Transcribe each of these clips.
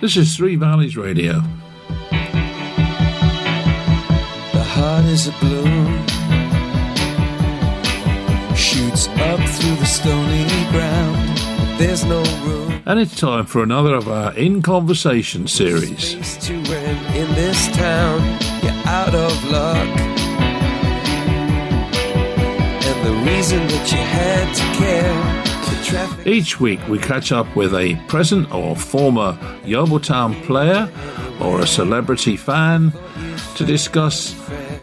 This is Three Valleys Radio. The heart is a balloon, shoots up through the stony ground. There's no room. And it's time for another of our In Conversation series. To in this town. You're out of luck. And the reason that you had to care. Each week we catch up with a present or former Yeovil Town player or a celebrity fan to discuss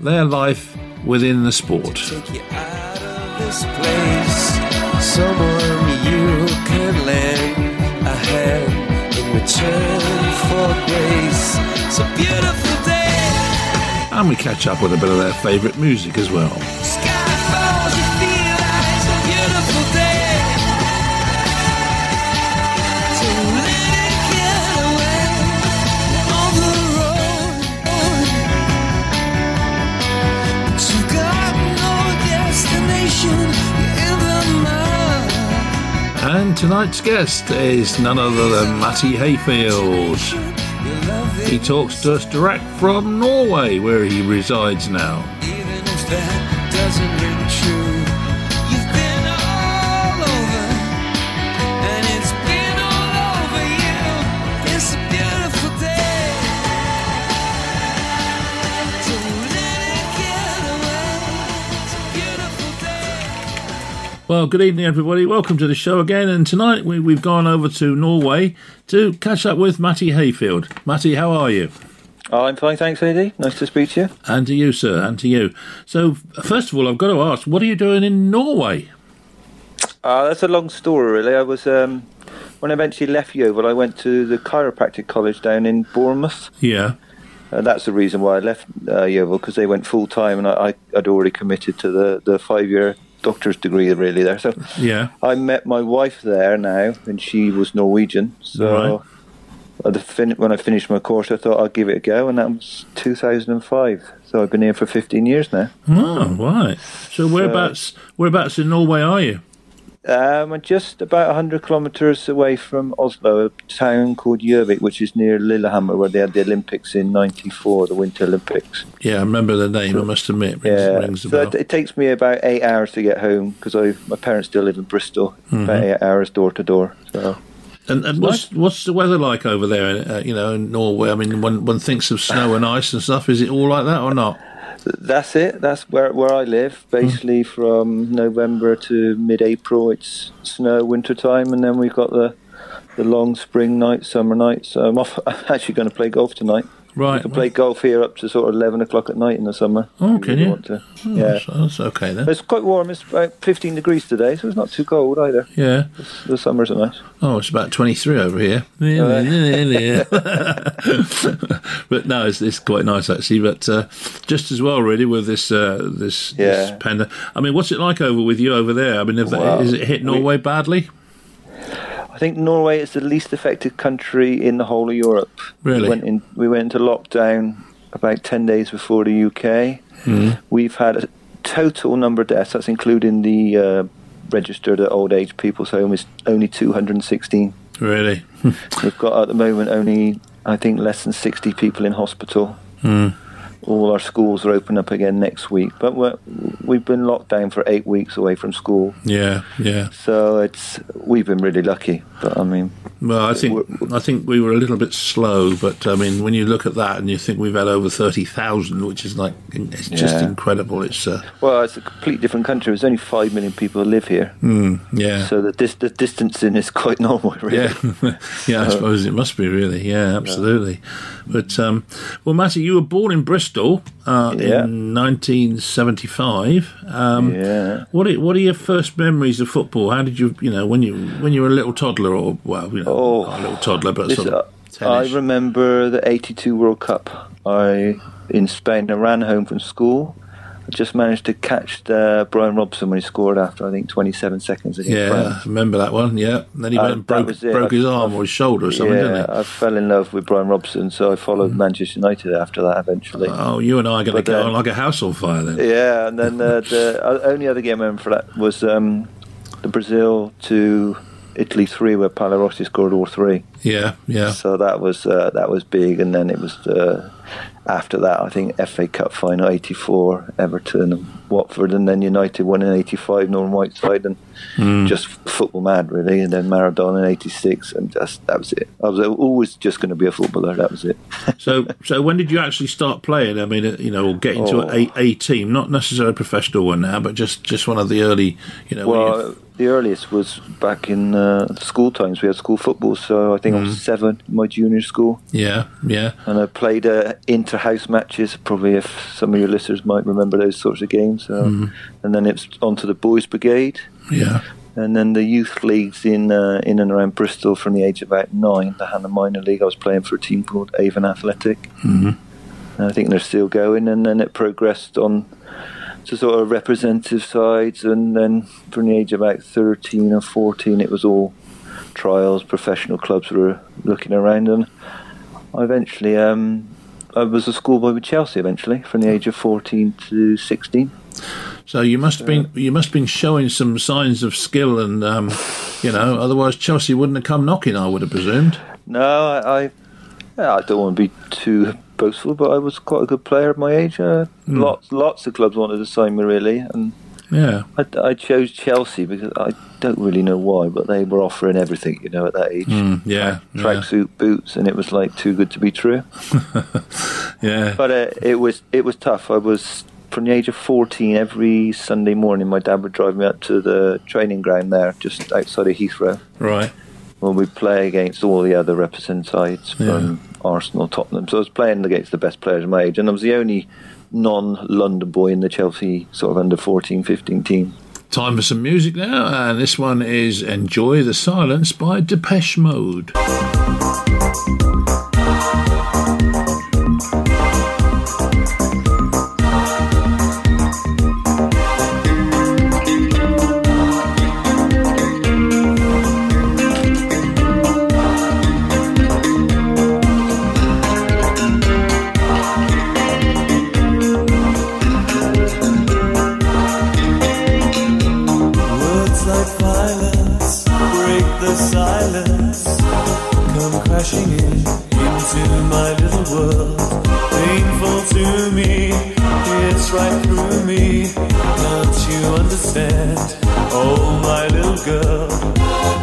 their life within the sport. take you out of this place. Someone you can lend a hand in return for grace. It's a beautiful day. And we catch up with a bit of their favourite music as well. And tonight's guest is none other than Matty Hayfield. He talks to us direct from Norway, where he resides now. Well, good evening, everybody. Welcome to the show again. And tonight we, we've gone over to Norway to catch up with Matty Hayfield. Matty, how are you? Oh, I'm fine, thanks, Eddie. Nice to speak to you. And to you, sir, and to you. So, first of all, I've got to ask, what are you doing in Norway? Uh, that's a long story, really. I was um, when I eventually left Yeovil, I went to the chiropractic college down in Bournemouth. Yeah. And that's the reason why I left uh, Yeovil because they went full time, and I, I, I'd already committed to the, the five year doctor's degree, really. There, so Yeah. I met my wife there now, and she was Norwegian. So the fin- when I finished my course, I thought I'd give it a go, and that was 2005. So I've been here for 15 years now. Oh, right. So, whereabouts, whereabouts in Norway are you? Um, I'm just about 100 kilometres away from Oslo, a town called Gjøvik, which is near Lillehammer, where they had the Olympics in '94, the Winter Olympics. Yeah, I remember the name, I must admit. Rings, Yeah, rings so it takes me about eight hours to get home because my parents still live in Bristol. Mm-hmm. About eight hours door to door. So And, and what's what's the weather like over there? Uh, you know, in Norway. I mean, one one thinks of snow and ice and stuff. Is it all like that or not? That's it. That's where where I live. Hmm. Basically, from November to mid-April, it's snow, winter time, and then we've got the the long spring nights, summer nights. So I'm off. I'm actually going to play golf tonight. Right. You can play golf here up to sort of 11 o'clock at night in the summer. Oh, if can you? Want to. Yeah. So that's okay then. It's quite warm. It's about 15 degrees today, so it's not too cold either. Yeah. The summers are nice. Oh, it's about 23 over here. but no, it's, it's quite nice actually. But uh, just as well, really, with this uh, this, this panda. I mean, what's it like over with you over there? I mean, Well, is it hit Norway badly? I think Norway is the least affected country in the whole of Europe. Really? We went, in, we went into lockdown about 10 days before the UK. Hmm. We've had a total number of deaths, that's including the uh, registered at old age people's home, is only 216. Really? We've got at the moment only, I think, less than 60 people in hospital. Hmm. All our schools are open up again next week, but we're, we've been locked down for eight weeks away from school. Yeah, yeah. So it's we've been really lucky. But I mean, Well, I think I think we were a little bit slow, but I mean, when you look at that and you think we've had over thirty thousand, which is like it's just Yeah. incredible. It's uh, well, it's a completely different country. There's only five million people who live here, mm, yeah, so the, dis- the distancing is quite normal. Really. yeah, yeah. I suppose it must be really, yeah, absolutely. But um, well, Matty, you were born in Bristol uh, Yeah. in 1975. Um, Yeah. What are, what are your first memories of football? How did you, you know, when you when you were a little toddler or well, you know, Oh. not a little toddler, but sort of I remember the '82 World Cup. I in Spain. I ran home from school. I just managed to catch the Brian Robson when he scored after I think 27 seconds Yeah, France. I remember that one. Yeah, and then he Uh, went and broke, broke his I- arm or his shoulder or something, yeah, didn't he? I fell in love with Brian Robson, so I followed Manchester United after that eventually. Oh, you and I are going to go uh, on like a house on fire then. Yeah, and then uh, the only other game I remember for that was um, the Brazil to Italy three, where Paolo Rossi scored all three. Yeah, yeah. So that was uh, that was big, and then it was uh, after that. I think FA Cup final '84, Everton, and Watford, and then United won in '85, Norman Whiteside, and Hmm. just football mad really. And then Maradona in '86, and just that was it. I was always just going to be a footballer. That was it. So, so when did you actually start playing? I mean, uh, you know, or get into Oh. a, a team, not necessarily a professional one now, but just just one of the early, you know. Well, the earliest was back in uh, school times. We had school football, so I think I Hmm. was seven in my junior school. yeah, yeah, and I played uh, inter-house matches. Probably, if some of your listeners might remember those sorts of games. Mm-hmm. And then it's onto the boys' brigade, yeah. and then the youth leagues in uh, in and around Bristol from the age of about nine. The Hannah Minor League. I was playing for a team called Avon Athletic. hmm And I think they're still going. And then it progressed on to sort of representative sides, and then from the age of about thirteen or fourteen, it was all trials. Professional clubs were looking around, and I eventually um, I was a schoolboy with Chelsea. Eventually, from the age of fourteen to sixteen. So you must have been you must have been showing some signs of skill, and um, you know, otherwise Chelsea wouldn't have come knocking. I would have presumed. No, I, I, I don't want to be too boastful, but I was quite a good player at my age. Uh, Hmm. Lots, lots of clubs wanted to sign me really, and Yeah, I, I chose Chelsea because I don't really know why, but they were offering everything, you know, at that age. Mm, yeah, yeah. Tracksuit boots, and it was like too good to be true. yeah. But uh, it was it was tough. I was from the age of fourteen. Every Sunday morning, my dad would drive me up to the training ground there, just outside of Heathrow, Right. when we'd play against all the other represent sides from Arsenal, Tottenham. So I was playing against the best players of my age, and I was the only non-London boy in the Chelsea sort of under 14, 15 team. Time for some music now, and this one is "Enjoy the Silence" by Depeche Mode. Crashing in into my little world. Painful to me, it's right through me. Don't you understand? Oh, my little girl.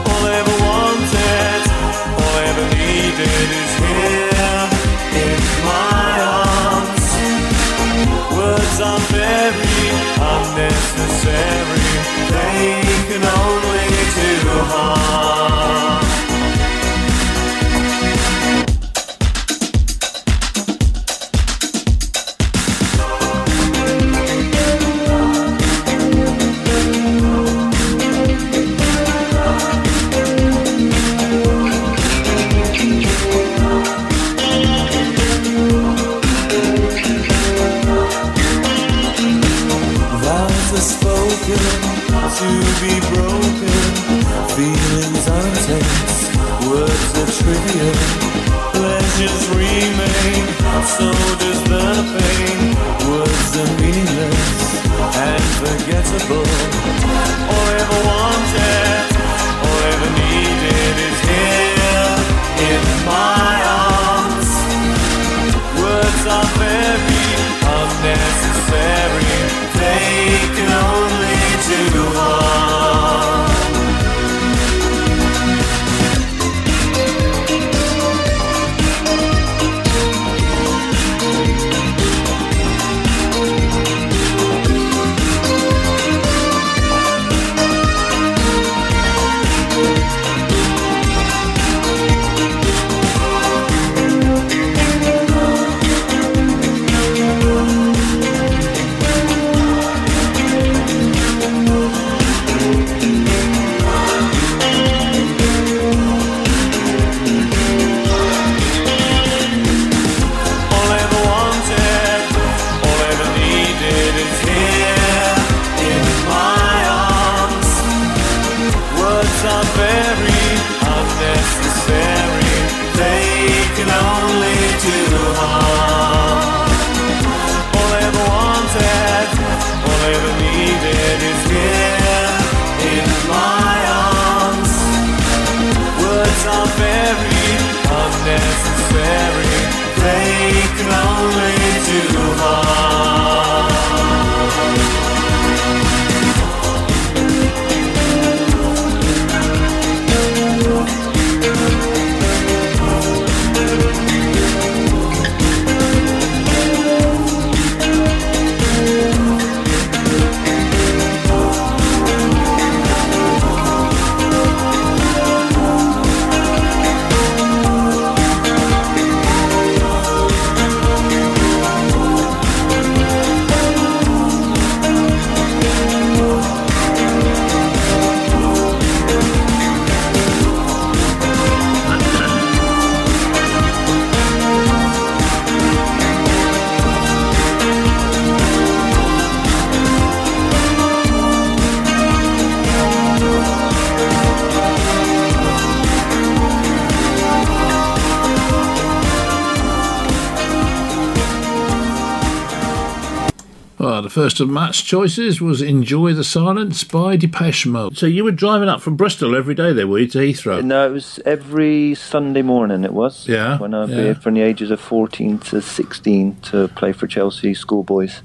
First of Matt's choices was Enjoy the Silence by Depeche Mode. So you were driving up from Bristol every day there, were you, to Heathrow? No, it was every Sunday morning. It was. Yeah, When I'd yeah. be from the ages of fourteen to sixteen to play for Chelsea schoolboys.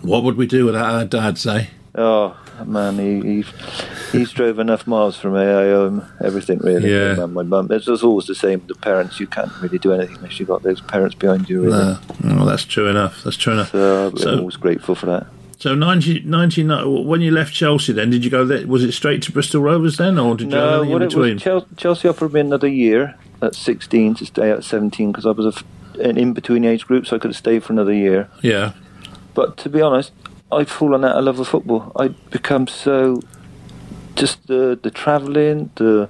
What would we do without our dad, say? Eh? Oh man, he, he he's drove enough miles for me. I owe him everything really. Yeah. My mum, my mum. It's just always the same. The parents, you can't really do anything unless you've got those parents behind you. Really. No. Oh, that's true enough. That's true enough. So I'm always grateful for that. So 90, 99 when you left Chelsea then, did you go there? Was it straight to Bristol Rovers then, or did you No, go anything what in between? was, Chelsea offered me another year at 16 to stay at 17 because I was a an in between age group, so I could have stayed for another year. yeah. But to be honest, I'd fallen out of love with football. I'd become so just the the travelling, the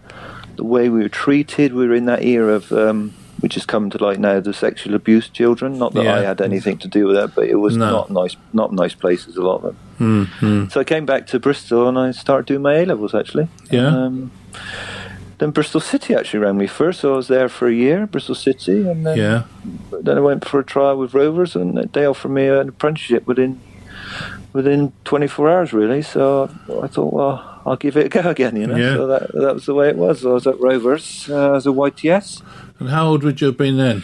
the way we were treated. We were in that era of um, which has come to light now, the sexual abuse children. Not that Yeah. I had anything to do with that, but it was No. not nice, not nice places. A lot of them. Mm-hmm. So I came back to Bristol and I started doing my A levels actually. Yeah. Um, then Bristol City actually rang me first, so I was there for a year, Bristol City, and then, Yeah. then I went for a trial with Rovers, and they offered me an apprenticeship within within 24 hours, really. So I thought, well, I'll give it a go again, you know. Yeah. So that that was the way it was. I was at Rovers uh, as a YTS. And how old would you have been then?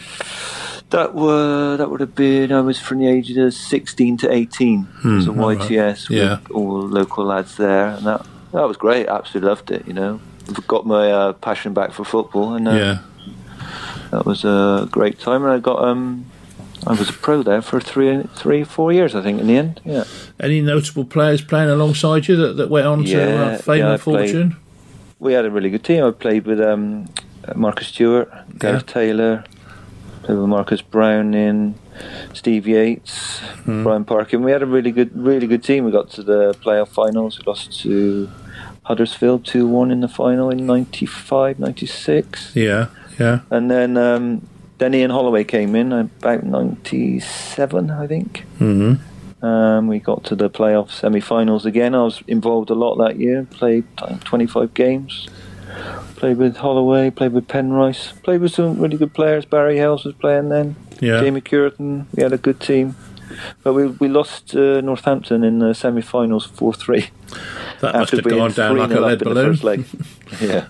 That were that would have been I was from the age of 16 to 18 as a Hmm, all right. YTS with Yeah. all local lads there, and that that was great. Absolutely loved it. You know, got my uh, passion back for football, and uh, yeah. that was a great time. And I got um, I was a pro there for three, three, four years, I think. In the end, yeah. Any notable players playing alongside you that, that went on to Yeah, uh, fame yeah, I and fortune? We had a really good team. I played with um, Marcus Stewart, Gareth Taylor, played with Marcus Browning, Steve Yates, Hmm. Brian Parkin. We had a really good, really good team. We got to the playoff finals. We lost to Huddersfield two one in the final in 95, 96. Yeah. Yeah. and then um, then Ian Holloway came in about ninety seven, I think. Mm-hmm. Um, we got to the playoff semi-finals again. I was involved a lot that year. Played 25 games. Played with Holloway. Played with Penrice. Played with some really good players. Barry Hayles was playing then. Yeah. Jamie Cureton. We had a good team. But we we lost uh, Northampton in the semi-finals four three. That must have gone down like a lead balloon. leg. yeah.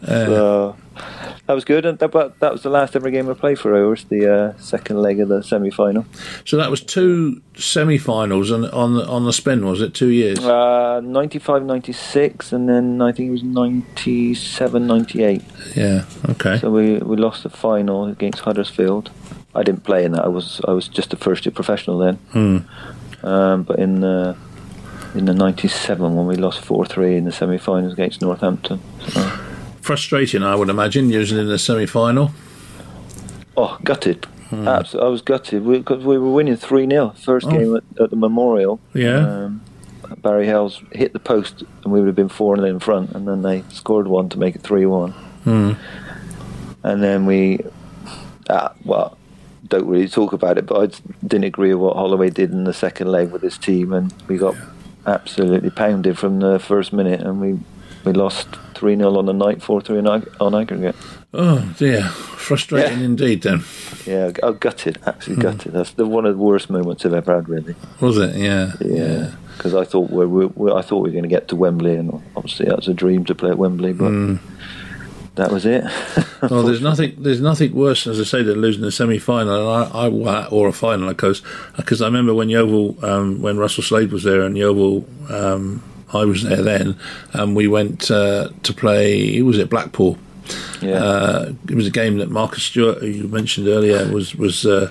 so that was good, and that, but that was the last ever game I played for Rovers. The uh, second leg of the semi-final. So that was two semi-finals on on the, on the spin, was it? Two years. Uh, 95, 96, and then I think it was 97, 98. yeah. Okay. So we, we lost the final against Huddersfield. I didn't play in that. I was I was just a first year professional then. Hmm. Um, but in the in the 97 when we lost 4-3 in the semi-finals against Northampton. So, Frustrating, I would imagine, usually in the semi-final. oh, gutted. Absolutely, I was gutted because we, were winning 3-0 first Oh. game at, at the Memorial. Yeah. Um, Barry Hayles hit the post and we would have been 4 0 in front and then they scored one to make it 3-1. Hmm. and then we, uh, well, don't really talk about it, but I didn't agree with what Holloway did in the second leg with his team, and we got absolutely pounded from the first minute, and we we lost three 0 on the night, four three on, on aggregate. Oh dear, frustrating Yeah. indeed. Then Yeah, I gutted, absolutely gutted. That's the one of the worst moments I've ever had, really. was it? Yeah. Yeah, because I thought we we we I thought we were going to get to Wembley, and obviously that's a dream to play at Wembley, but. that was it. well, there's nothing. There's nothing worse, as I say, than losing a semi-final and I, I or a final, because because I remember when Yeovil, um, when Russell Slade was there and Yeovil, um, I was there then, and we went uh, to play. It was at Blackpool. Yeah. Uh, it was a game that Marcus Stewart, who you mentioned earlier, was was. Uh,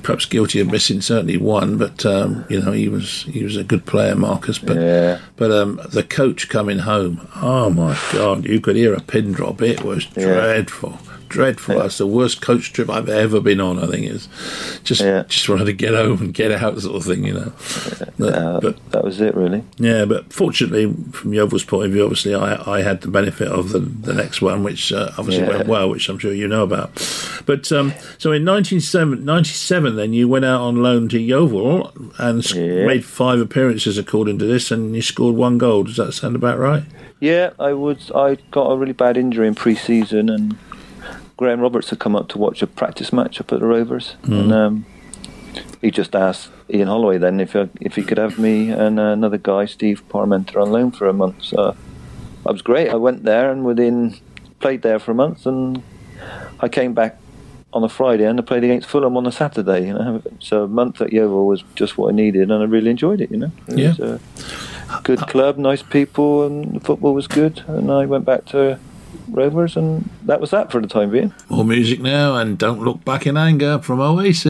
perhaps guilty of missing certainly one, but um, you know he was he was a good player, Marcus. But Yeah. but um, the coach coming home, oh my god, you could hear a pin drop. It was Yeah. dreadful, dreadful. Yeah. That's the worst coach trip I've ever been on. I think is just Yeah. just wanted to get home and get out, sort of thing, you know. But, Uh, but that was it, really. yeah, but fortunately, from Yeovil's point of view, obviously, I, I had the benefit of the, the next one, which uh, obviously Yeah. went well, which I'm sure you know about. But um, so in 1997, then you went out on loan to Yeovil and made five appearances according to this, and you scored one goal. Does that sound about right? Yeah, I was. I got a really bad injury in pre-season, and Graham Roberts had come up to watch a practice match up at the Rovers, hmm. and um, he just asked Ian Holloway then if I, if he could have me and uh, another guy, Steve Parmenter, on loan for a month. So that was great. I went there and within played there for a month, and I came back on a Friday and I played against Fulham on a Saturday. You know, so a month at Yeovil was just what I needed, and I really enjoyed it. You know, it Yeah. was a good club, nice people, and the football was good. And I went back to Rovers, and that was that for the time being. More music now, and don't look back in anger from Oasis.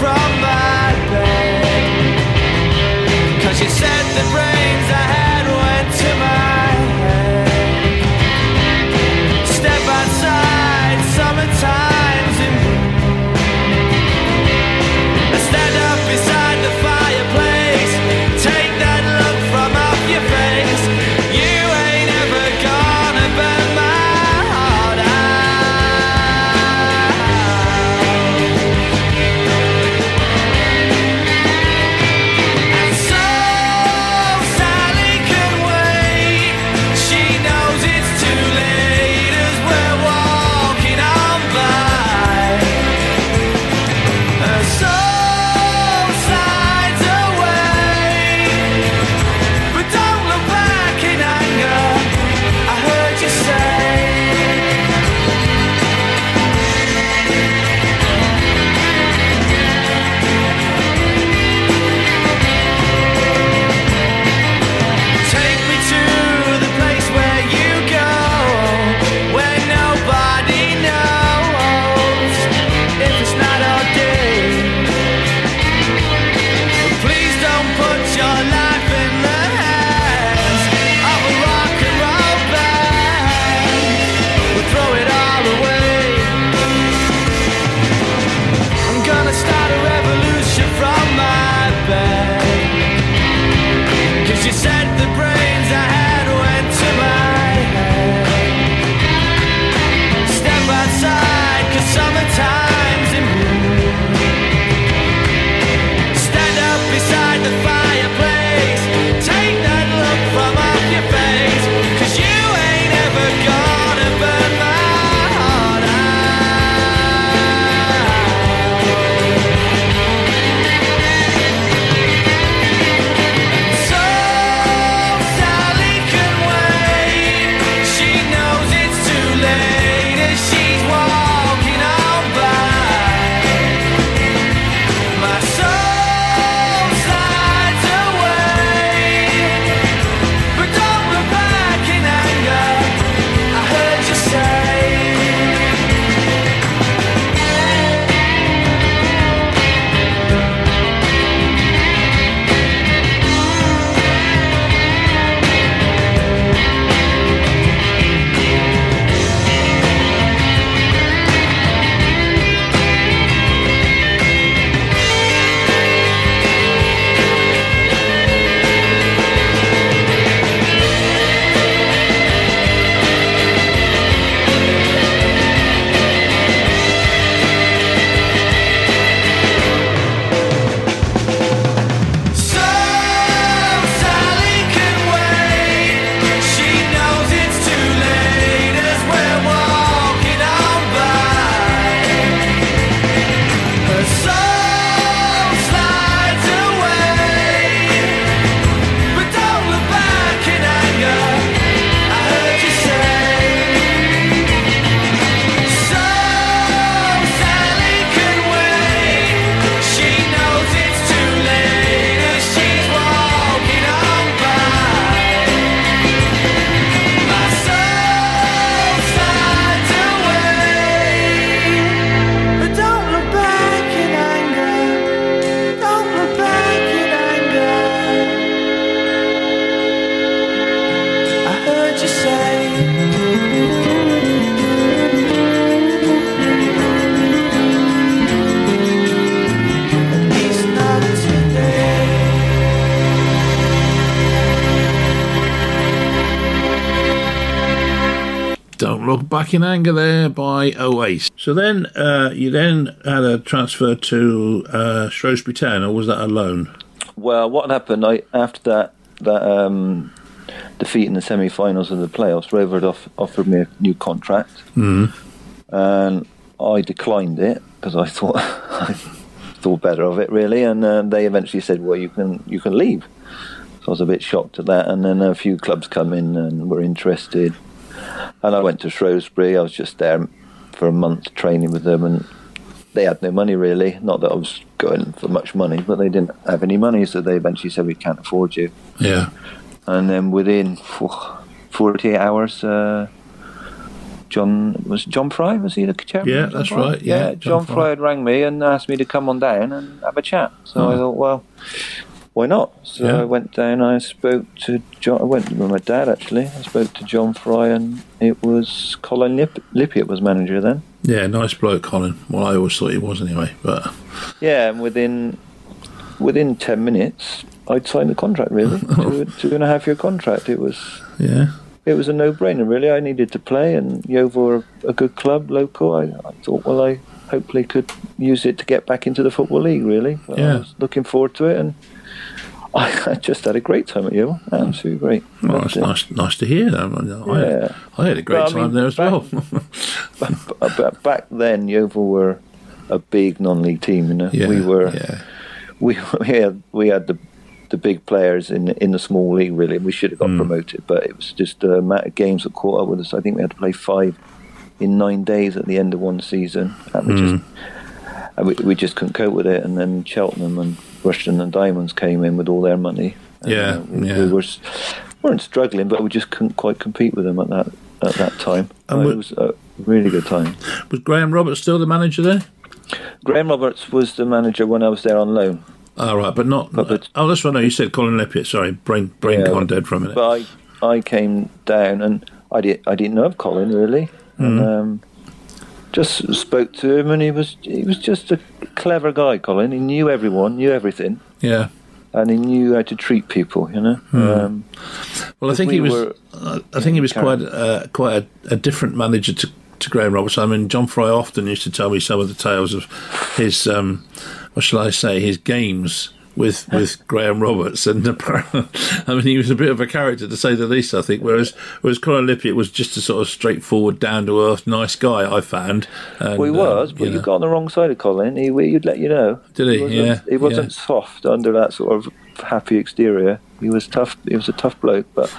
From back in anger there by Oasis. So then uh, you then had a transfer to uh, Shrewsbury Town, or was that a loan? Well, what happened I, after that that um, defeat in the semi-finals of the playoffs? Rover had off, offered me a new contract, Mm. and I declined it because I thought I thought better of it really. And uh, they eventually said, "Well, you can you can leave." So I was a bit shocked at that. And then a few clubs come in and were interested, and I went to Shrewsbury. I was just there for a month training with them, and they had no money really. Not that I was going for much money, but they didn't have any money, so they eventually said, "We can't afford you." Yeah. And then within 48 hours, uh, John was John Fry was he the chairman? Yeah, that's Fry? right, yeah, John, John Fry. Fry. had rang me and asked me to come on down and have a chat. So I Oh. thought, well, why not? So Yeah. I went down. I spoke to John. I went with my dad actually. I spoke to John Fry, and it was Colin Lip- Lippiatt was manager then. Yeah, nice bloke, Colin. Well, I always thought he was anyway, but Yeah, and within within ten minutes, I'd signed the contract. Really, two, two and a half year contract. It was yeah. it was a no-brainer really i needed to play and yeovil were a good club local I, I thought well i hopefully could use it to get back into the football league really But Yeah. i was looking forward to it and I, I just had a great time at yeovil absolutely great Well, it's uh, nice, nice to hear. I, Yeah. I had a great Well, time mean, there as back- well. but, back then yeovil were a big non-league team you know yeah, we were Yeah, we, we had we had the the big players in in the small league really. We should have got Mm. promoted, but it was just the amount of games that caught up with us. I think we had to play five in nine days at the end of one season, and we Mm. just and we, we just couldn't cope with it. And then Cheltenham and Rushden and Diamonds came in with all their money. Yeah, uh, we, yeah. we were, weren't struggling, but we just couldn't quite compete with them at that at that time. And Uh, it was a really good time. was Graham Roberts still the manager there? Graham Roberts was the manager when I was there on loan. Oh, right, but not. But- but- oh, that's right. No, you said Colin Lippiatt. Sorry, brain brain Yeah, gone dead for a minute. But I, I came down and I did I didn't know of Colin really, and Mm. um, just spoke to him and he was he was just a clever guy. Colin, he knew everyone, knew everything, yeah. and he knew how to treat people. You know, Hmm. um, Well, I think we he was. were- uh, I think he was quite uh, quite a, a different manager to, to Graham Roberts. I mean, John Fry often used to tell me some of the tales of his um, what shall I say, his games with with Graham Roberts, and I mean, he was a bit of a character to say the least. I think, whereas whereas Colin Lippiatt was just a sort of straightforward, down to earth, nice guy. I found. And, well, he was, um, but you you got on the wrong side of Colin. He he'd let you know. Did he? wasn't, Yeah, He wasn't yeah. soft under that sort of happy exterior. He was tough. He was a tough bloke, but.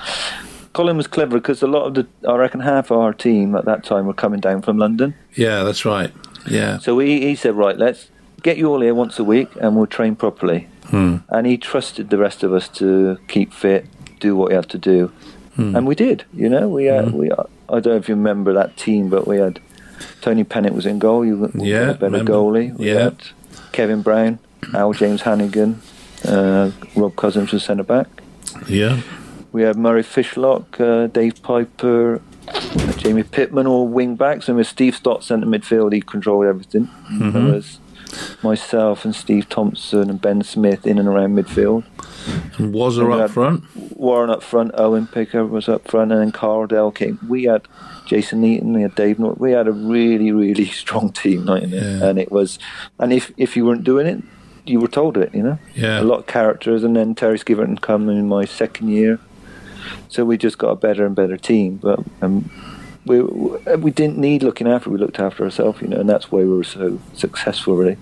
Colin was clever because a lot of the, I reckon half of our team at that time were coming down from London. Yeah, that's right. Yeah, So he, he said, right, let's get you all here once a week and we'll train properly. Hmm. And he trusted the rest of us to keep fit, do what we had to do. Hmm. And we did, you know. We had, we I don't know if you remember that team, but we had Tony Pennock was in goal. You Yeah, better remember. goalie. We Yeah. Kevin Brown, Al James Hannigan, uh, Rob Cousins was centre back. yeah, We had Murray Fishlock, uh, Dave Piper, Jamie Pittman, all wing backs, and with Steve Stott centre midfield, he controlled everything. There was myself and Steve Thompson and Ben Smith in and around midfield. and And up front. Warren up front, Owen Pickard was up front, and then Carl Dell came. We had Jason Eaton, we had Dave North. We had a really, really strong team night in it, Yeah. and it was. And if if you weren't doing it, you were told it. You know, Yeah. a lot of characters, and then Terry Skiverton come in my second year, so we just got a better and better team. But um, we we didn't need looking after; we looked after ourselves, you know, and that's why we were so successful, really.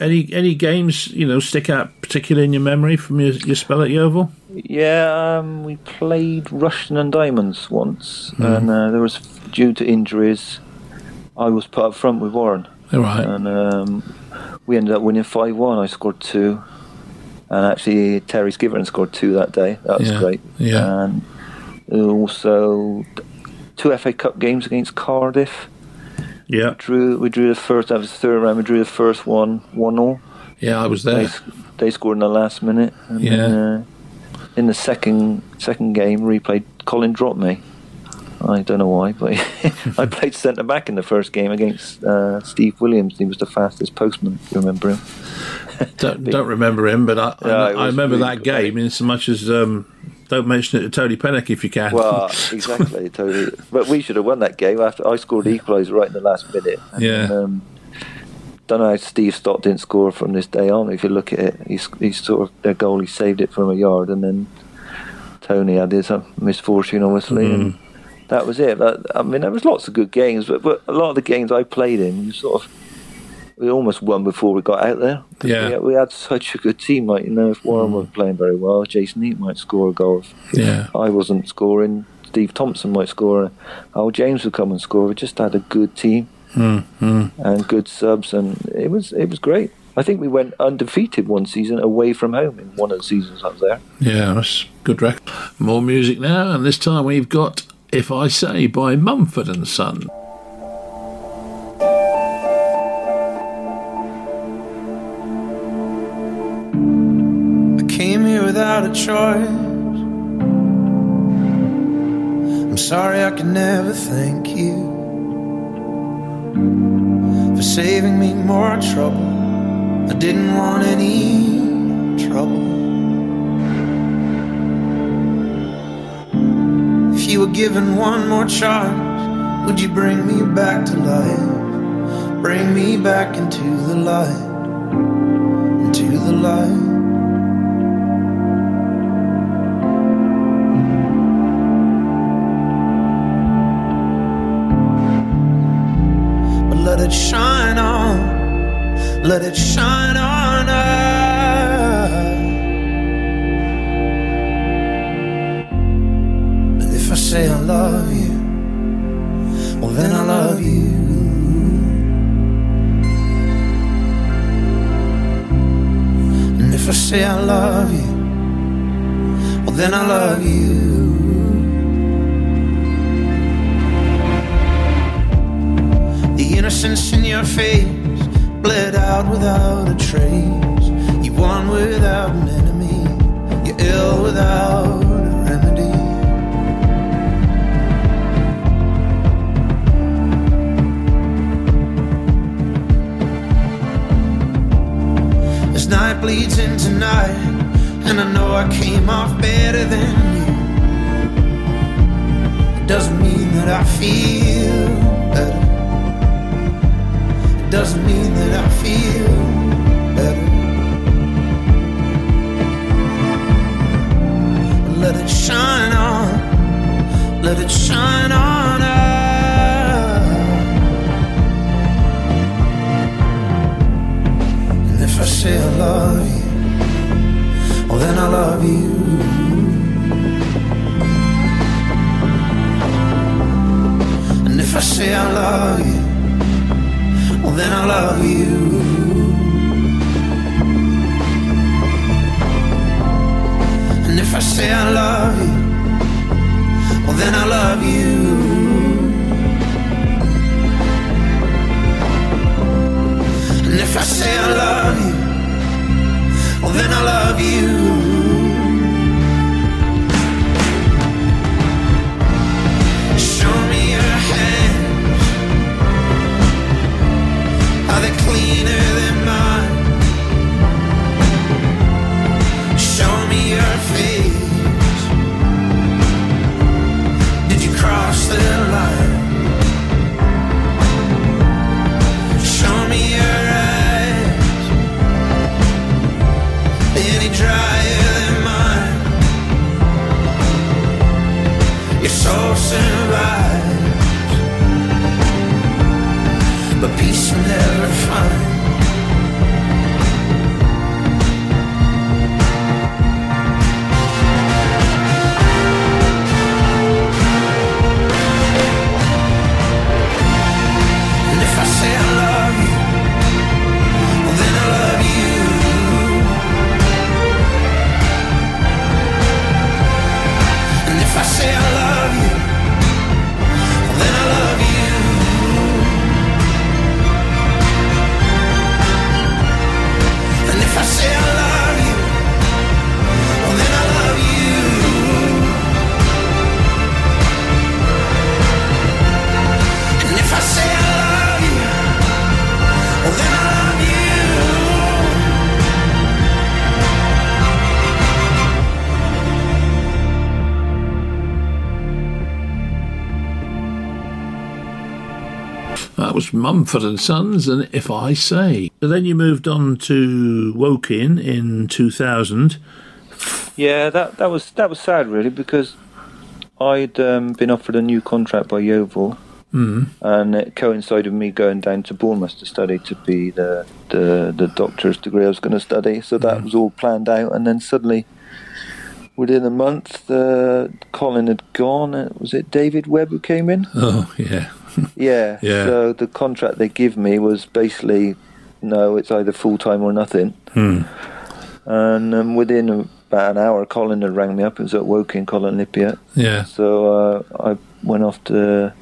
Any any games you know stick out particularly in your memory from your, your spell at Yeovil? Yeah, um, we played Rushden and Diamonds once, and uh, there was due to injuries. I was put up front with Warren, All right. and um, we ended up winning five one. I scored two, and actually Terry Skiverton scored two that day. That was Yeah, great. yeah. and also two FA Cup games against Cardiff. yeah, Drew. We drew the first. That was the third round. We drew the first one one all. yeah, I was there. s- they scored in the last minute. And Yeah. Then, uh, in the second second game, replayed. Colin dropped me. I don't know why, but I played centre back in the first game against uh, Steve Williams. He was the fastest postman. You remember him? Don't, don't remember him, but I, I, I remember really that game in so much as um, Don't mention it to Tony Pennock if you can. Well, exactly, Tony. But we should have won that game after I scored the equaliser right in the last minute. And, Yeah. Um, don't know how Steve Stott didn't score from this day on. If you look at it, he's, he's sort of their goal. He saved it from a yard, and then Tony had his uh, misfortune, obviously, and that was it. But, I mean, there was lots of good games, but, but a lot of the games I played in, you sort of we almost won before we got out there. Yeah. we, had- we had such a good team. Like you know, if Warren hmm. was playing very well, Jason Heat might score a goal. If yeah. I wasn't scoring. Steve Thompson might score. Al James would come and score. We just had a good team hmm, hmm. and good subs, and it was it was great. I think we went undefeated one season away from home in one of the seasons up there. Yeah, that's good record. More music now, and this time we've got If I Say by Mumford and Son. Choice. I'm sorry I can never thank you for saving me more trouble. I didn't want any trouble. If you were given one more chance, would you bring me back to life? Bring me back into the light, into the light. It shine on, let it shine on us. And if I say I love you, well then I love you. And if I say I love you, well then I love you. Innocence in your face bled out without a trace. You won without an enemy. You're ill without a remedy. As night bleeds into night, and I know I came off better than you. It doesn't mean that I feel better. Doesn't mean that I feel better. Let it shine on, let it shine on us. And if I say I love you, well then I love you. And if I say I love you, then I love you. And if I say I love you, well then I love you. And if I say I love you, well then I love you. Was Mumford and Sons, and If I Say. So then you moved on to Woking in 2000. Yeah, that that was that was sad really because I'd um, been offered a new contract by Yeovil, Mm. and it coincided with me going down to Bournemouth to study to be the the, the doctor's degree I was going to study. So that was all planned out, and then suddenly, within a month, uh, Colin had gone. Uh, Was it David Webb who came in? Oh, yeah. Yeah. Yeah. So the contract they give me was basically no, it's either full time or nothing. Hmm. And um, within about an hour, Colin had rang me up. It was at Woking, Colin Lippiatt. Yeah. So uh, I went off to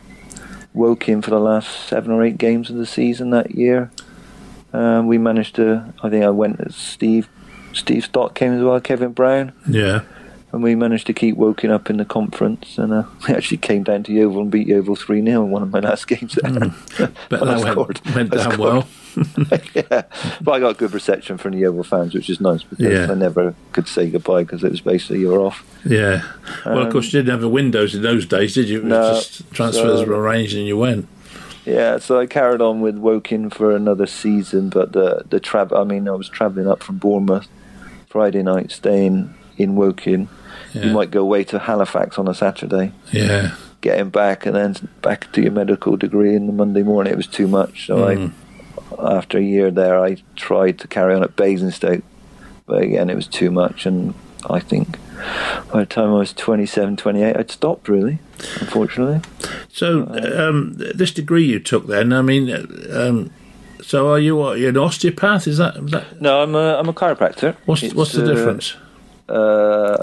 Woking for the last seven or eight games of the season that year. Um, we managed to. I think I went. Steve Steve Stott came as well. Kevin Brown. Yeah. And we managed to keep Woking up in the conference, and uh, we actually came down to Yeovil and beat Yeovil three 0 in one of my last games there. But I that went, scored. went down scored. well. yeah, but I got good reception from the Yeovil fans, which is nice because Yeah. I never could say goodbye because it was basically you were off. Yeah. Well, of course, you didn't have the windows in those days, did you? It was No. just transfers So- were arranged and you went. Yeah, so I carried on with Woking for another season, but the the trap. I mean, I was travelling up from Bournemouth Friday night, staying in Woking. Yeah. You might go away to Halifax on a Saturday, Yeah. getting back, and then back to your medical degree in the Monday morning. It was too much, so Mm. I, after a year there, I tried to carry on at Basingstoke, but again, it was too much, and I think by the time I was 27, 28, I'd stopped really, unfortunately. So, um, this degree you took then, I mean, um, so are you you're an osteopath? Is that, is that No, I'm a I'm a chiropractor. what's, It's, what's the uh, difference? Uh,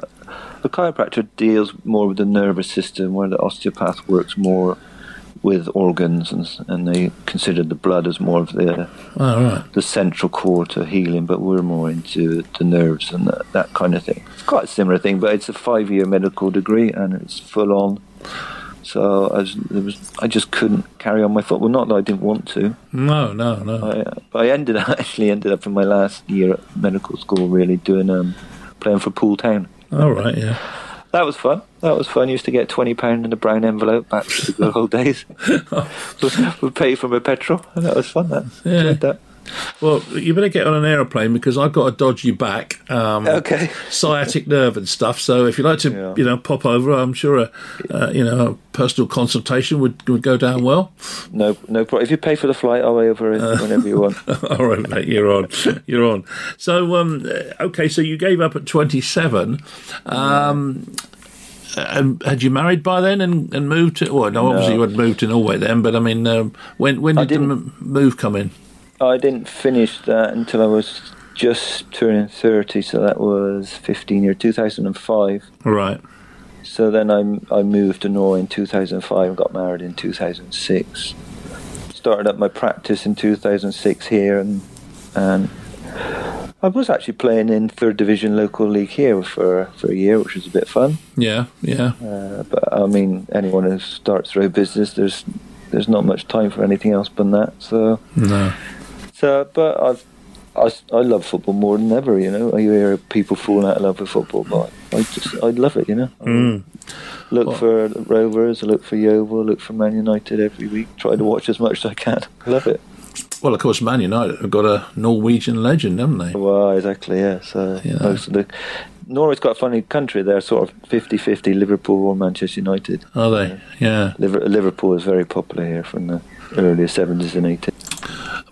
the chiropractor deals more with the nervous system, where the osteopath works more with organs, and, and they consider the blood as more of the Oh, right. the central core to healing. But we're more into the nerves and that, that kind of thing. It's quite a similar thing, but it's a five year medical degree and it's full on. So I, was, it was, I just couldn't carry on my football. Not that I didn't want to. No, no, no. I, but I ended up, actually ended up in my last year at medical school, really doing um, playing for Poole Town. All right, yeah. That was fun. That was fun. Used to get twenty pound in a brown envelope back to the good old days. Would pay for my petrol, and that was fun. That Yeah. Enjoyed that. Well, you better get on an aeroplane because I've got a dodgy back, um, Okay. sciatic nerve and stuff. So if you'd like to, Yeah. you know, pop over, I'm sure a, uh, you know, a personal consultation would, would go down well. No, no problem. If you pay for the flight, I'll be over whenever you want. All right, mate, you're on. You're on. So, um, uh, okay, so you gave up at 27. Um, and had you married by then and, and moved to? Well, no, obviously No. you had moved to Norway then, but I mean, um, when when did the m- move come in? I didn't finish that until I was just turning thirty, so that was fifteen year, two thousand and five. Right. So then I I moved to Norway in two thousand five and got married in two thousand six. Started up my practice in two thousand six here, and and I was actually playing in third division local league here for for a year, which was a bit fun. Yeah, yeah. Uh, but I mean, anyone who starts their own business, there's there's not much time for anything else but that. So No. So, but I've. I, I love football more than ever, you know. I hear people falling out of love with football, but I just I love it, you know. Mm. Look Well- for Rovers, look for Yeovil, look for Man United every week. Try to watch as much as I can. I Love it. Well, of course, Man United have got a Norwegian legend, haven't they? Well, exactly, yeah. So Yeah. most of the Norway's got a funny country. They're sort of 50-50 Liverpool or Manchester United. Are they? Yeah. Liverpool is very popular here from the earlier seventies and eighties.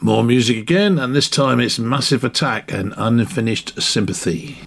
More music again, and this time it's Massive Attack and Unfinished Sympathy.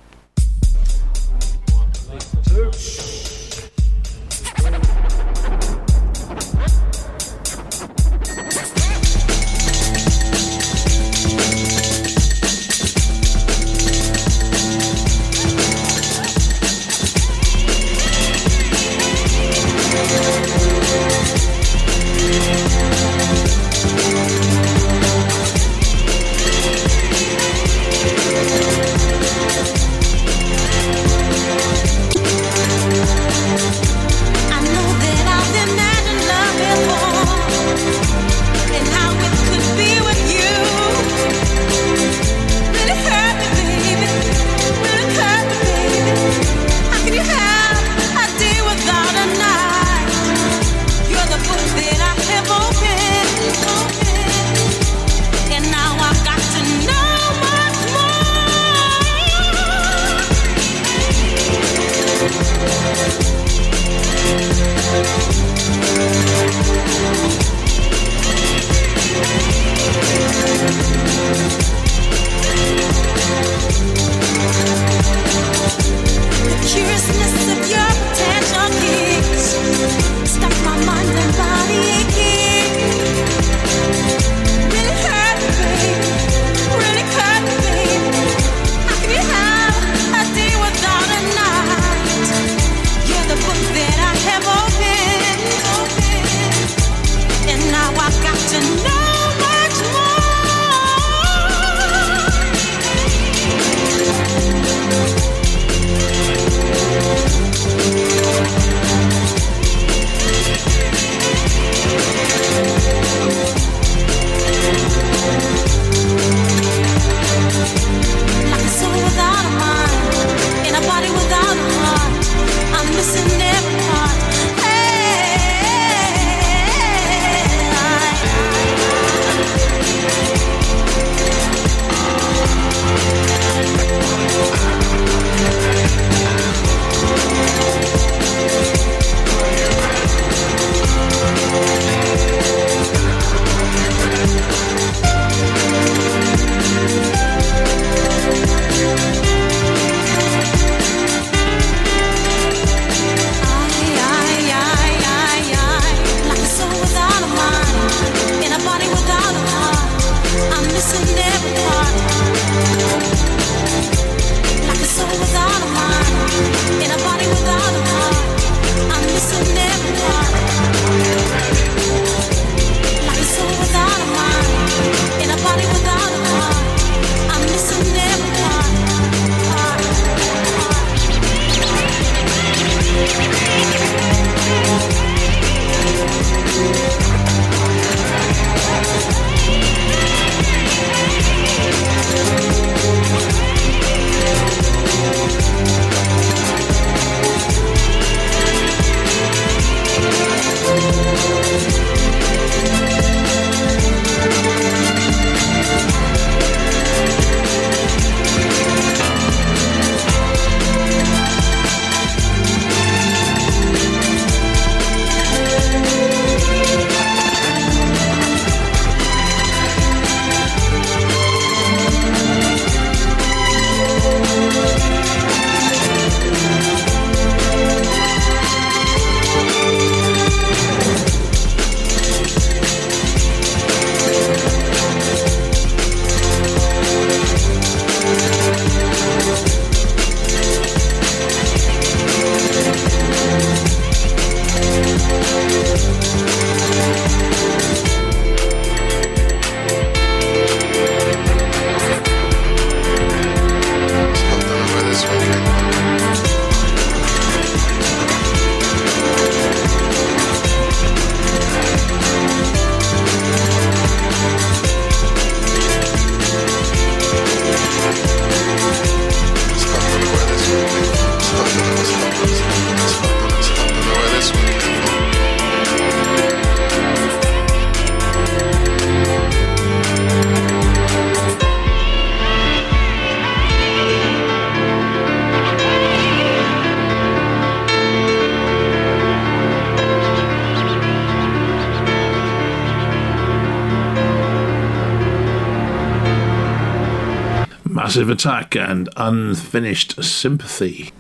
Massive Attack and Unfinished Sympathy.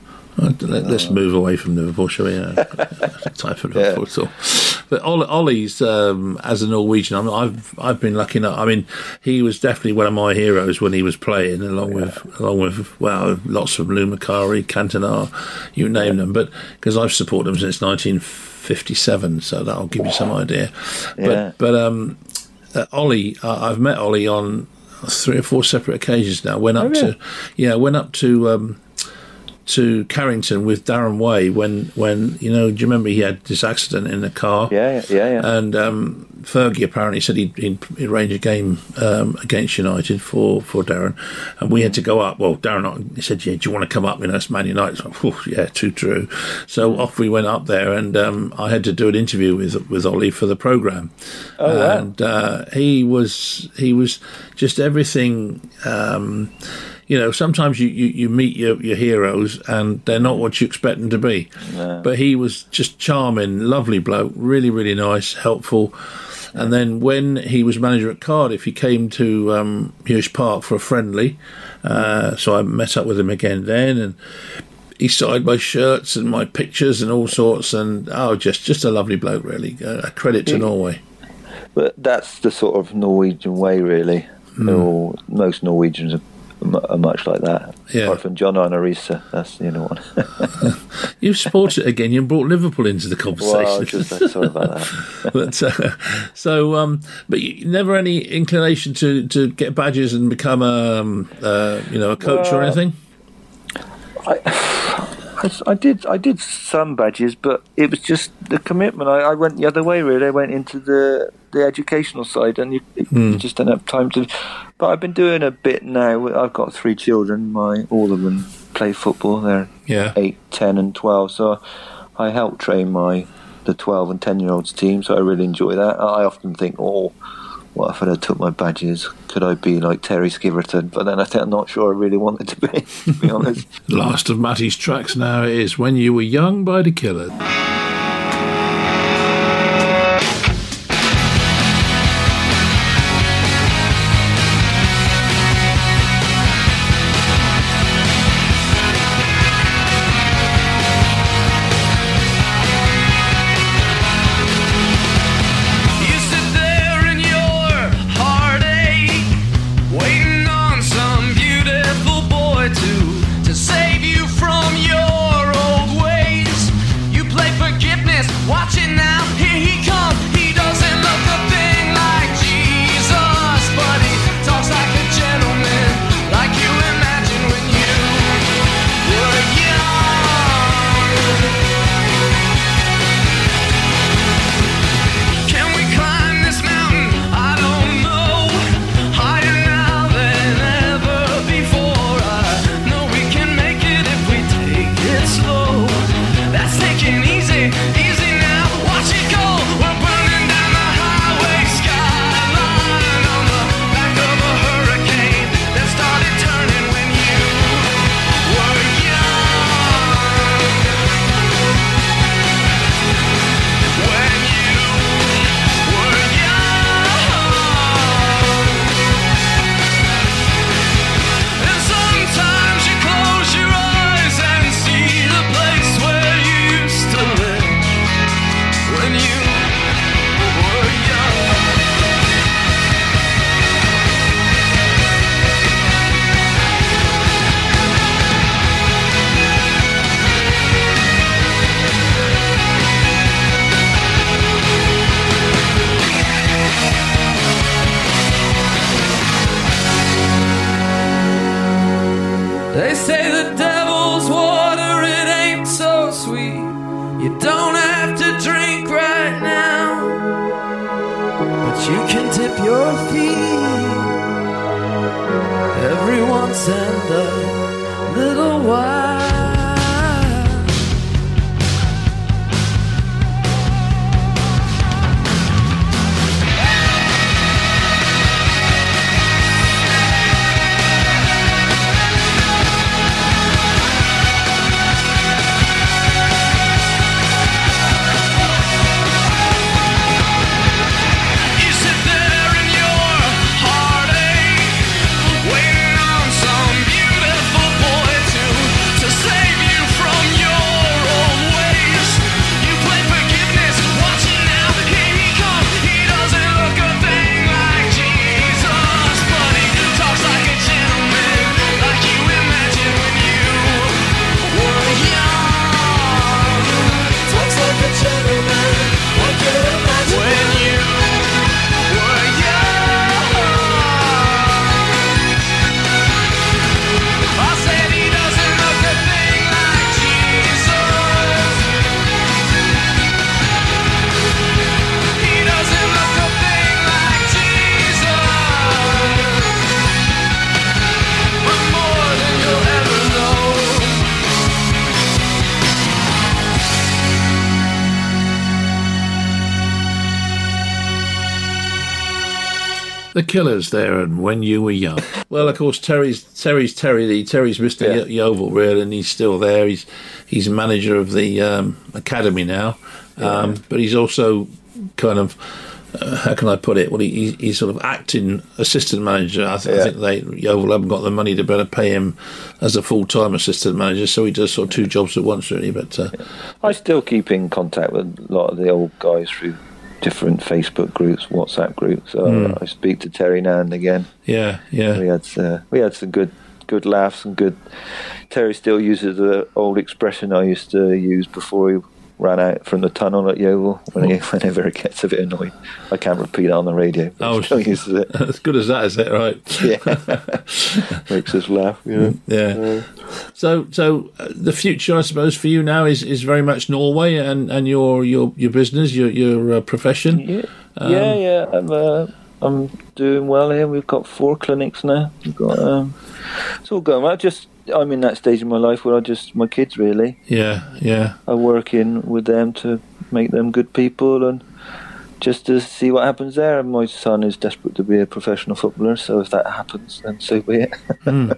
Uh, Let, us move away from Liverpool, shall we? Uh, type of Liverpool at all. But Ollie's um, as a Norwegian, I mean, I've I've been lucky enough. I mean, he was definitely one of my heroes when he was playing, along with along with well, lots of Lou Macari, Cantona, you name them. But because I've supported them since 1957, so that'll give you some idea. Yeah. But but um, uh, Ollie, uh, I've met Ollie on three or four separate occasions now. Went up really? to yeah, went up to um, to Carrington with Darren Way when when you know. Do you remember he had this accident in the car? Yeah, yeah, yeah, yeah. And um, Fergie apparently said he'd, he'd arrange a game um, against United for, for Darren, and we had to go up. Well, Darren he said, "Yeah, do you want to come up?" You know, it's Man United. "Phew, yeah, too true. So off we went up there, and um, I had to do an interview with with Ollie for the program. Oh, wow. And uh, he was he was just everything. Um, you know, sometimes you, you, you meet your, your heroes and they're not what you expect them to be. But he was just charming, lovely bloke, really, really nice, helpful. And then when he was manager at Cardiff, he came to um, Huish Park for a friendly. Uh, so I met up with him again then, and he signed my shirts and my pictures and all sorts. And oh, just just a lovely bloke, really. Uh, a credit to Norway. But that's the sort of Norwegian way, really. Or most Norwegians are much like that. Yeah. Apart from John Arne Riise, that's the other one. You've supported it again. You brought Liverpool into the conversation. well, just uh, sorry about that. but uh, so, um, but you, never any inclination to, to get badges and become a um, uh, you know a coach or anything. I, I did, I did some badges, but it was just the commitment. I, I went the other way, really. I went into the the educational side, and you, you hmm. just don't have time to. But I've been doing a bit now. I've got three children. My all of them play football. They're Yeah. eight, ten, and twelve. So I help train my the twelve and ten year olds team. So I really enjoy that. I often think, oh, what if I took my badges? Could I be like Terry Skiverton? But then I think I'm not sure I really wanted to be. To be honest. Last of Matty's tracks now is "When You Were Young" by the Killers. Killers there, and when you were young. Well, of course, Terry's Terry's Terry Lee. Terry's Mister Yeah. Yeovil, really, and he's still there. He's he's manager of the um, academy now, um, but he's also kind of. Uh, how can I put it? Well, he, he- he's sort of acting assistant manager. I, th- I think they Yeovil haven't got the money to better pay him as a full time assistant manager, so he does sort of two jobs at once, really. But uh, I still keep in contact with a lot of the old guys through different Facebook groups, WhatsApp groups. So Hmm. I speak to Terry now and again. yeah, yeah, We had uh, we had some good good laughs and good. Terry still uses the old expression I used to use before he ran out from the tunnel at Yeovil when he, whenever it gets a bit annoyed. I can't repeat it on the radio. Oh, still uses it. as good as that, is it? Right? Yeah, makes us laugh. Yeah. Yeah. So, so uh, the future, I suppose, for you now is, is very much Norway and, and your, your your business, your your uh, profession. Yeah, yeah, yeah. I'm, uh, I'm doing well here. We've got four clinics now. We've got um, it's all going well. Just I'm in that stage of my life where I just my kids really. Yeah, yeah, I work in with them to make them good people and just to see what happens there. And my son is desperate to be a professional footballer, so if that happens, then so be it. Hmm.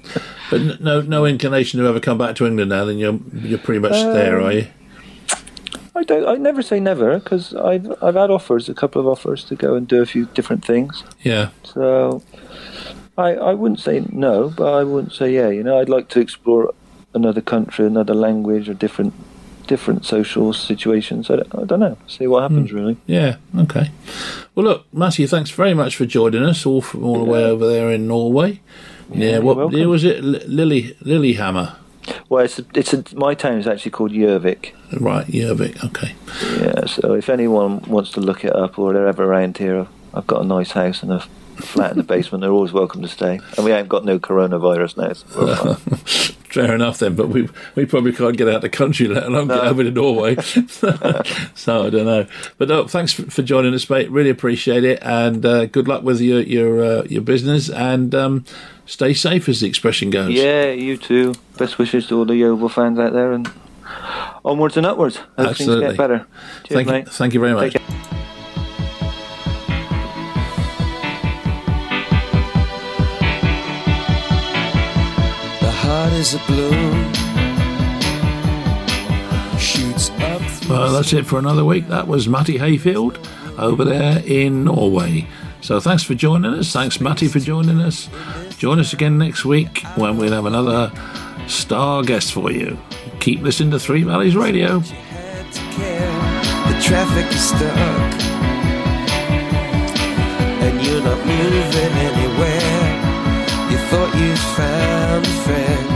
but no no inclination to ever come back to England now. Then you're you're pretty much um, there, are you? I don't. I never say never because I've I've had offers, a couple of offers to go and do a few different things. Yeah, So I I wouldn't say no, but I wouldn't say yeah. You know, I'd like to explore another country, another language, or different different social situations. I don't, I don't know. See what happens hmm. really. yeah. Okay. Well, look, Matthew, thanks very much for joining us all from all the way over there in Norway. Yeah, you're what welcome. was it? L- Lily Lillehammer. Well, it's a, it's a, my town is actually called Gjøvik. Right, Yervik. Okay. Yeah, so if anyone wants to look it up or they're ever around here, I've got a nice house and a flat in the basement. They're always welcome to stay. And we ain't got no coronavirus now. So. Fair enough then, but we we probably can't get out of the country, let alone get over to Norway. so I don't know. But no, thanks for, for joining us, mate. Really appreciate it, and uh, good luck with your your uh, your business, and um, stay safe, as the expression goes. yeah, you too. Best wishes to all the Yeovil fans out there and onwards and upwards. Hope things Absolutely. get better. Cheers, thank mate. you, thank you very much. Is a balloon. Shoots up. Well, that's it for another week. That was Matty Hayfield over there in Norway. So thanks for joining us. Thanks, Matty, for joining us. Join us again next week when we'll have another star guest for you. Keep listening to Three Valleys Radio. had to care. The traffic is stuck, and you're not moving anywhere. You thought you found a friend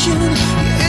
ocean.